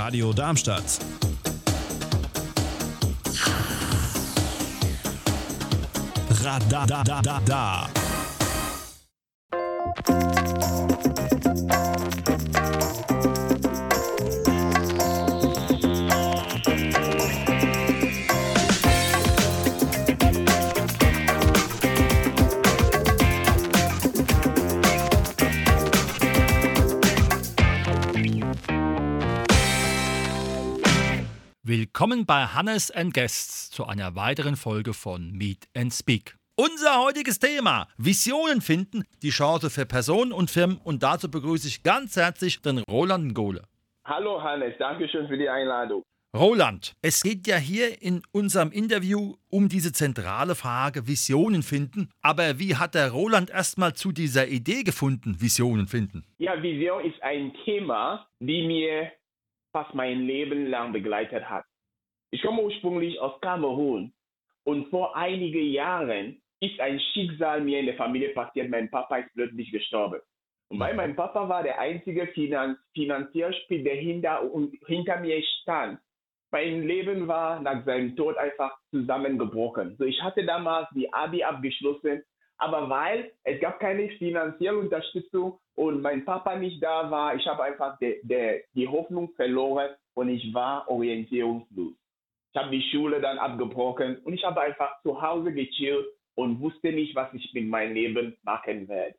Radio Darmstadt. Radadadada. Willkommen bei Hannes and Guests zu einer weiteren Folge von Meet and Speak. Unser heutiges Thema: Visionen finden, die Chance für Personen und Firmen. Und dazu begrüße ich ganz herzlich den Roland Ngole. Hallo Hannes, danke schön für die Einladung. Roland, es geht ja hier in unserem Interview um diese zentrale Frage Visionen finden. Aber wie hat der Roland erstmal zu dieser Idee gefunden, Visionen finden? Ja, Vision ist ein Thema, die mir fast mein Leben lang begleitet hat. Ich komme ursprünglich aus Kamerun und vor einigen Jahren ist ein Schicksal mir in der Familie passiert. Mein Papa ist plötzlich gestorben. Und weil mein Papa war der einzige Finanz Finanzierspiel, der hinter, hinter mir stand, mein Leben war nach seinem Tod einfach zusammengebrochen. So, ich hatte damals die Abi abgeschlossen, aber weil es gab keine finanzielle Unterstützung und mein Papa nicht da war, ich habe einfach de, de, die Hoffnung verloren und ich war orientierungslos. Ich habe die Schule dann abgebrochen und ich habe einfach zu Hause gechillt und wusste nicht, was ich mit meinem Leben machen werde.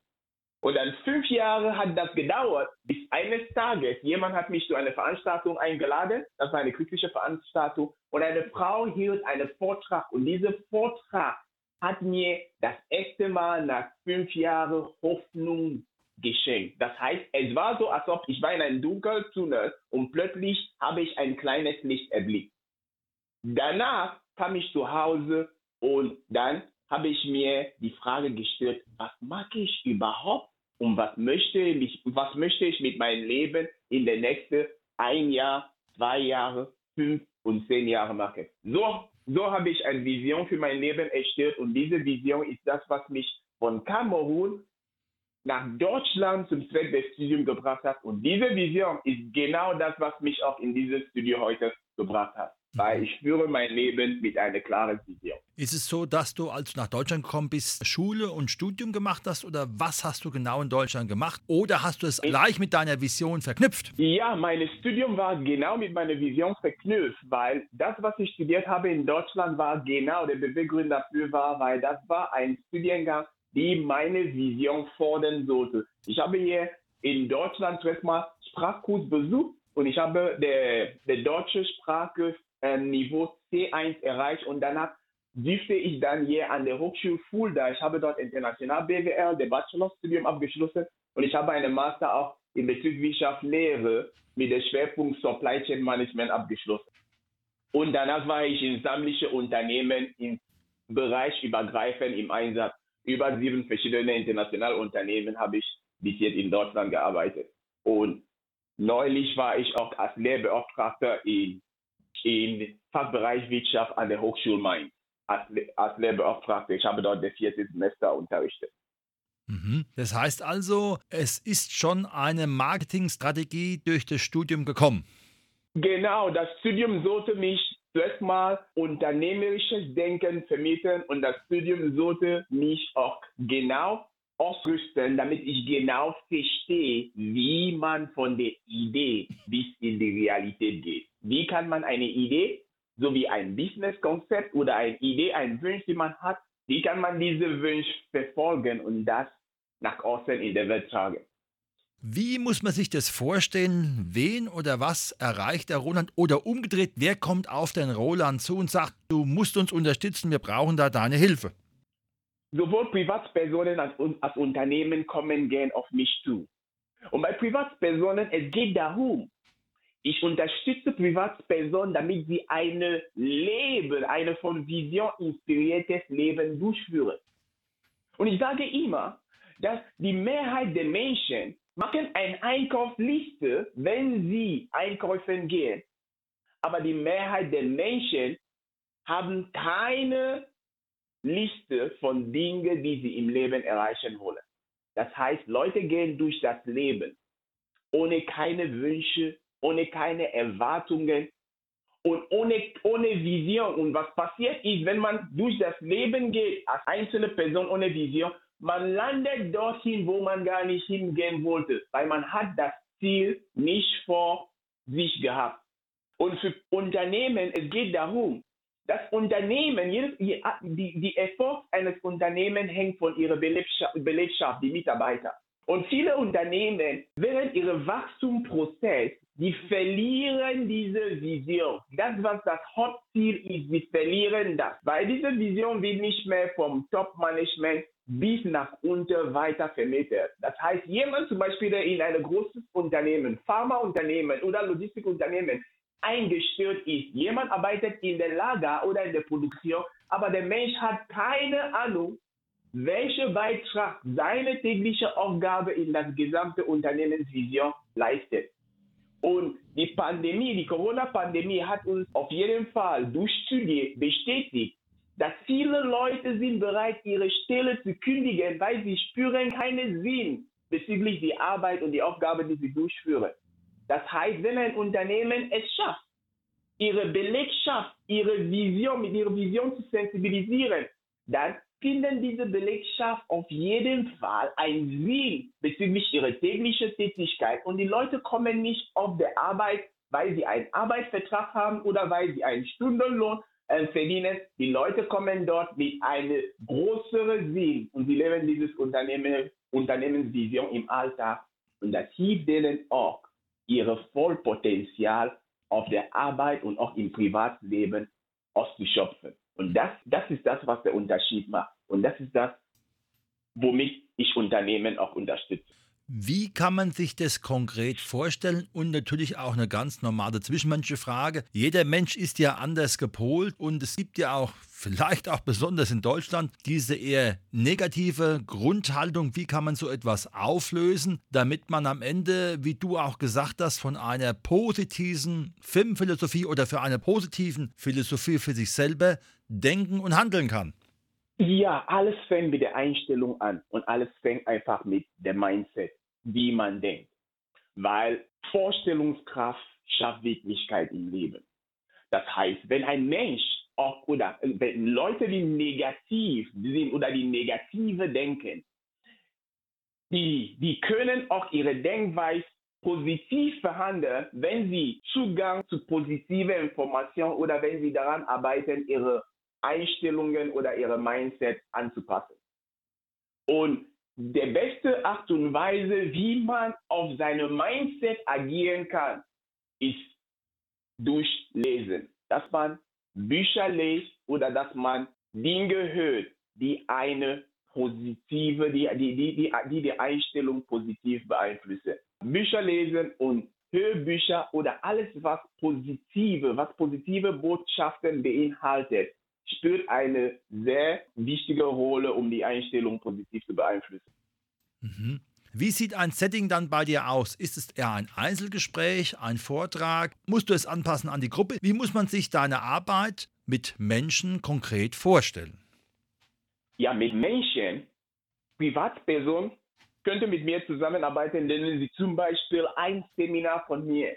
Und dann fünf Jahre hat das gedauert, bis eines Tages jemand hat mich zu einer Veranstaltung eingeladen. Das war eine christliche Veranstaltung. Und eine Frau hielt einen Vortrag. Und dieser Vortrag hat mir das erste Mal nach fünf Jahren Hoffnung geschenkt. Das heißt, es war so, als ob ich war in einem Dunkeltunnel und plötzlich habe ich ein kleines Licht erblickt. Danach kam ich zu Hause und dann habe ich mir die Frage gestellt, was mag ich überhaupt und was möchte ich, was möchte ich mit meinem Leben in den nächsten ein Jahr, zwei Jahre, fünf und zehn Jahre machen. So, so habe ich eine Vision für mein Leben erstellt und diese Vision ist das, was mich von Kamerun nach Deutschland zum Zweck des Studiums gebracht hat. Und diese Vision ist genau das, was mich auch in dieses Studio heute gebracht hat weil ich führe mein Leben mit einer klaren Vision. Ist es so, dass du, als du nach Deutschland gekommen bist, Schule und Studium gemacht hast oder was hast du genau in Deutschland gemacht? Oder hast du es ich, gleich mit deiner Vision verknüpft? Ja, mein Studium war genau mit meiner Vision verknüpft, weil das, was ich studiert habe in Deutschland, war genau der Beweggrund dafür war, weil das war ein Studiengang, die meine Vision fordern sollte. Ich habe hier in Deutschland zuerst mal Sprachkurs besucht und ich habe der, der deutsche Sprache äh, Niveau C1 erreicht und danach dürfte ich dann hier an der Hochschule Fulda, ich habe dort international BWL, der Bachelorstudium abgeschlossen und ich habe einen Master auch in Betriebswirtschaft Lehre mit dem Schwerpunkt Supply Chain Management abgeschlossen. Und danach war ich in sämtliche Unternehmen im Bereich übergreifend im Einsatz. Über sieben verschiedene internationale Unternehmen habe ich bis jetzt in Deutschland gearbeitet. Und neulich war ich auch als Lehrbeauftragter in im Fachbereich Wirtschaft an der Hochschule Mainz als, als Lehrbeauftragter. Ich habe dort das vierte Semester unterrichtet. Mhm. Das heißt also, es ist schon eine Marketingstrategie durch das Studium gekommen. Genau, das Studium sollte mich zuerst mal unternehmerisches Denken vermitteln und das Studium sollte mich auch genau ausrüsten, damit ich genau verstehe, wie man von der Idee bis in die Realität geht. Wie kann man eine Idee sowie ein Businesskonzept oder eine Idee, ein Wunsch, die man hat, wie kann man diese Wunsch verfolgen und das nach außen in der Welt tragen? Wie muss man sich das vorstellen? Wen oder was erreicht der Roland? Oder umgedreht, wer kommt auf den Roland zu und sagt, du musst uns unterstützen, wir brauchen da deine Hilfe? Sowohl Privatpersonen als, als Unternehmen kommen gern auf mich zu. Und bei Privatpersonen, es geht darum, ich unterstütze Privatpersonen, damit sie ein Leben, ein von Vision inspiriertes Leben durchführen. Und ich sage immer, dass die Mehrheit der Menschen machen eine Einkaufsliste, wenn sie einkaufen gehen. Aber die Mehrheit der Menschen haben keine Liste von Dingen, die sie im Leben erreichen wollen. Das heißt, Leute gehen durch das Leben ohne keine Wünsche ohne keine Erwartungen und ohne, ohne Vision. Und was passiert ist, wenn man durch das Leben geht, als einzelne Person ohne Vision, man landet dorthin, wo man gar nicht hingehen wollte, weil man hat das Ziel nicht vor sich gehabt. Und für Unternehmen, es geht darum, das Unternehmen, die, die Erfolg eines Unternehmens hängt von ihrer Belegschaft, Belegschaft, die Mitarbeiter. Und viele Unternehmen während ihrem Wachstumsprozess, die verlieren diese Vision. Das, was das Hauptziel ist, sie verlieren das. Weil diese Vision wird nicht mehr vom Top-Management bis nach unten weiter vermittelt. Das heißt, jemand zum Beispiel, der in ein großes Unternehmen, Pharmaunternehmen oder Logistikunternehmen eingestellt ist, jemand arbeitet in der Lager oder in der Produktion, aber der Mensch hat keine Ahnung, welcher Beitrag seine tägliche Aufgabe in das gesamte Unternehmensvision leistet. Und die Pandemie, die Corona-Pandemie hat uns auf jeden Fall durch Studien bestätigt, dass viele Leute sind bereit, ihre Stelle zu kündigen, weil sie spüren keinen Sinn bezüglich die Arbeit und die Aufgabe, die sie durchführen. Das heißt, wenn ein Unternehmen es schafft, ihre Belegschaft, ihre Vision, mit ihrer Vision zu sensibilisieren, dann finden diese Belegschaft auf jeden Fall einen Sinn bezüglich ihrer täglichen Tätigkeit. Und die Leute kommen nicht auf der Arbeit, weil sie einen Arbeitsvertrag haben oder weil sie einen Stundenlohn äh, verdienen. Die Leute kommen dort mit einem größeren Sinn und sie leben dieses Unternehmen, Unternehmensvision im Alltag. Und das hilft denen auch, ihr Vollpotenzial auf der Arbeit und auch im Privatleben auszuschöpfen. Und das, das ist das, was der Unterschied macht. Und das ist das, womit ich Unternehmen auch unterstütze. Wie kann man sich das konkret vorstellen? Und natürlich auch eine ganz normale zwischenmenschliche Frage. Jeder Mensch ist ja anders gepolt und es gibt ja auch, vielleicht auch besonders in Deutschland, diese eher negative Grundhaltung. Wie kann man so etwas auflösen, damit man am Ende, wie du auch gesagt hast, von einer positiven Firmenphilosophie oder für eine positiven Philosophie für sich selber denken und handeln kann? Ja, alles fängt mit der Einstellung an und alles fängt einfach mit dem Mindset wie man denkt. Weil Vorstellungskraft schafft Wirklichkeit im Leben. Das heißt, wenn ein Mensch auch, oder wenn Leute, die negativ sind oder die negative denken, die, die können auch ihre Denkweise positiv verhandeln, wenn sie Zugang zu positiven Informationen oder wenn sie daran arbeiten, ihre Einstellungen oder ihre Mindset anzupassen. Und der beste Art und Weise, wie man auf seinem Mindset agieren kann, ist durch Lesen. Dass man Bücher liest oder dass man Dinge hört, die eine positive, die die, die, die, die, die Einstellung positiv beeinflussen. Bücher lesen und Hörbücher oder alles, was positive, was positive Botschaften beinhaltet, spielt eine sehr wichtige Rolle, um die Einstellung positiv zu beeinflussen. Mhm. Wie sieht ein Setting dann bei dir aus? Ist es eher ein Einzelgespräch, ein Vortrag? Musst du es anpassen an die Gruppe? Wie muss man sich deine Arbeit mit Menschen konkret vorstellen? Ja, mit Menschen, Privatpersonen, könnte mit mir zusammenarbeiten, nennen sie zum Beispiel ein Seminar von mir.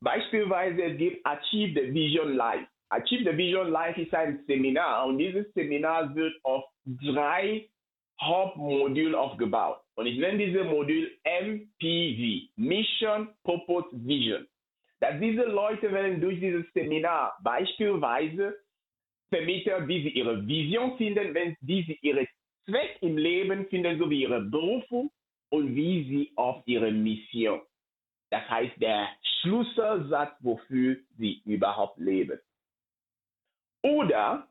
Beispielsweise gibt Achieve the Vision Live. Achieve the Vision Life ist ein Seminar und dieses Seminar wird auf drei Hauptmodule aufgebaut. Und ich nenne dieses Modul MPV, Mission, Purpose, Vision. Dass diese Leute werden durch dieses Seminar beispielsweise vermitteln, wie sie ihre Vision finden, wenn, wie sie ihre Zweck im Leben finden, sowie ihre Berufung und wie sie auf ihre Mission. Das heißt, der Schlüsselsatz, wofür sie überhaupt leben. Oder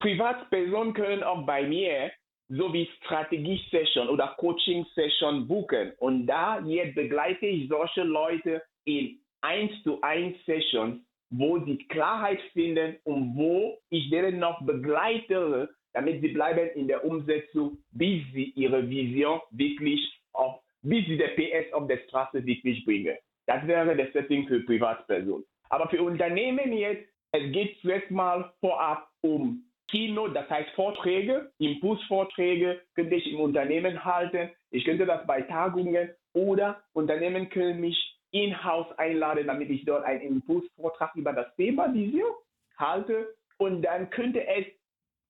Privatpersonen können auch bei mir sowie Strategie-Session oder Coaching-Session buchen. Und da jetzt begleite ich solche Leute in 1 zu 1 Sessions, wo sie Klarheit finden und wo ich denen noch begleite, damit sie bleiben in der Umsetzung, bis sie ihre Vision wirklich auf, bis sie der PS auf der Straße wirklich bringen. Das wäre das Setting für Privatpersonen. Aber für Unternehmen jetzt es geht zuerst mal vorab um Kino, das heißt Vorträge, Impulsvorträge könnte ich im Unternehmen halten. Ich könnte das bei Tagungen oder Unternehmen können mich in-house einladen, damit ich dort einen Impulsvortrag über das Thema Vision halte. Und dann könnte es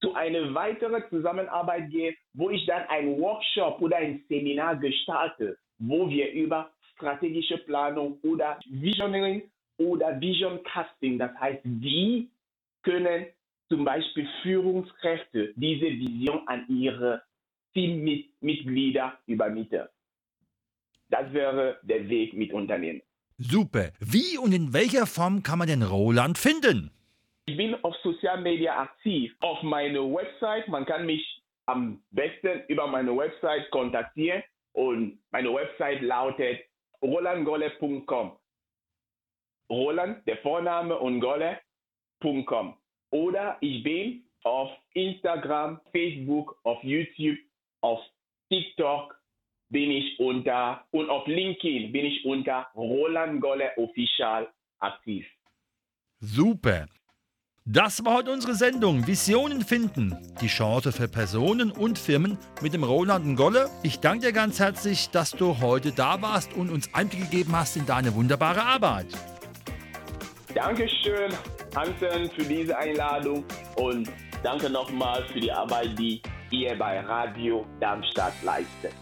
zu einer weiteren Zusammenarbeit gehen, wo ich dann einen Workshop oder ein Seminar gestalte, wo wir über strategische Planung oder Visioning oder Vision Casting, das heißt, wie können zum Beispiel Führungskräfte diese Vision an ihre Teammitglieder übermitteln. Das wäre der Weg mit Unternehmen. Super. Wie und in welcher Form kann man den Roland finden? Ich bin auf Social Media aktiv. Auf meiner Website, man kann mich am besten über meine Website kontaktieren und meine Website lautet rolandgolle.com. Roland, der Vorname und Golle.com. Oder ich bin auf Instagram, Facebook, auf YouTube, auf TikTok bin ich unter und auf LinkedIn bin ich unter Roland Golle Official aktiv. Super. Das war heute unsere Sendung Visionen finden. Die Chance für Personen und Firmen mit dem Roland Golle. Ich danke dir ganz herzlich, dass du heute da warst und uns Einblick gegeben hast in deine wunderbare Arbeit. Dankeschön, Hansen, für diese Einladung und danke nochmal für die Arbeit, die ihr bei Radio Darmstadt leistet.